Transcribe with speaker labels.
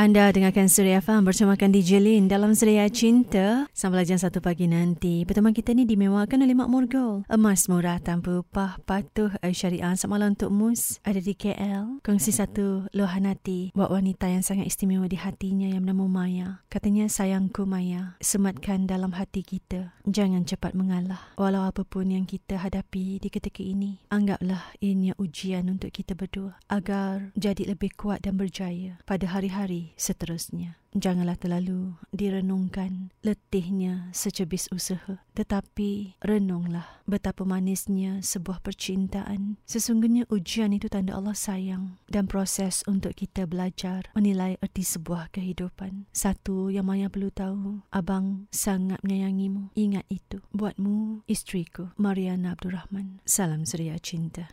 Speaker 1: Anda dengarkan Suria FM bersamakan DJ Lin dalam Suria Cinta sampai jam 1 pagi nanti. Pertemuan kita ni dimewakan oleh Mak Murgol. Emas murah tanpa upah patuh syariah semalam untuk Mus ada di KL. Kongsi satu luahan hati buat wanita yang sangat istimewa di hatinya yang bernama Maya. Katanya sayangku Maya, sematkan dalam hati kita. Jangan cepat mengalah. Walau apapun yang kita hadapi di ketika ini, anggaplah ini ujian untuk kita berdua agar jadi lebih kuat dan berjaya pada hari-hari seterusnya. Janganlah terlalu direnungkan letihnya secebis usaha. Tetapi renunglah betapa manisnya sebuah percintaan. Sesungguhnya ujian itu tanda Allah sayang dan proses untuk kita belajar menilai erti sebuah kehidupan. Satu yang Maya perlu tahu, Abang sangat menyayangimu. Ingat itu. Buatmu, istriku, Mariana Abdul Rahman. Salam Suria Cinta.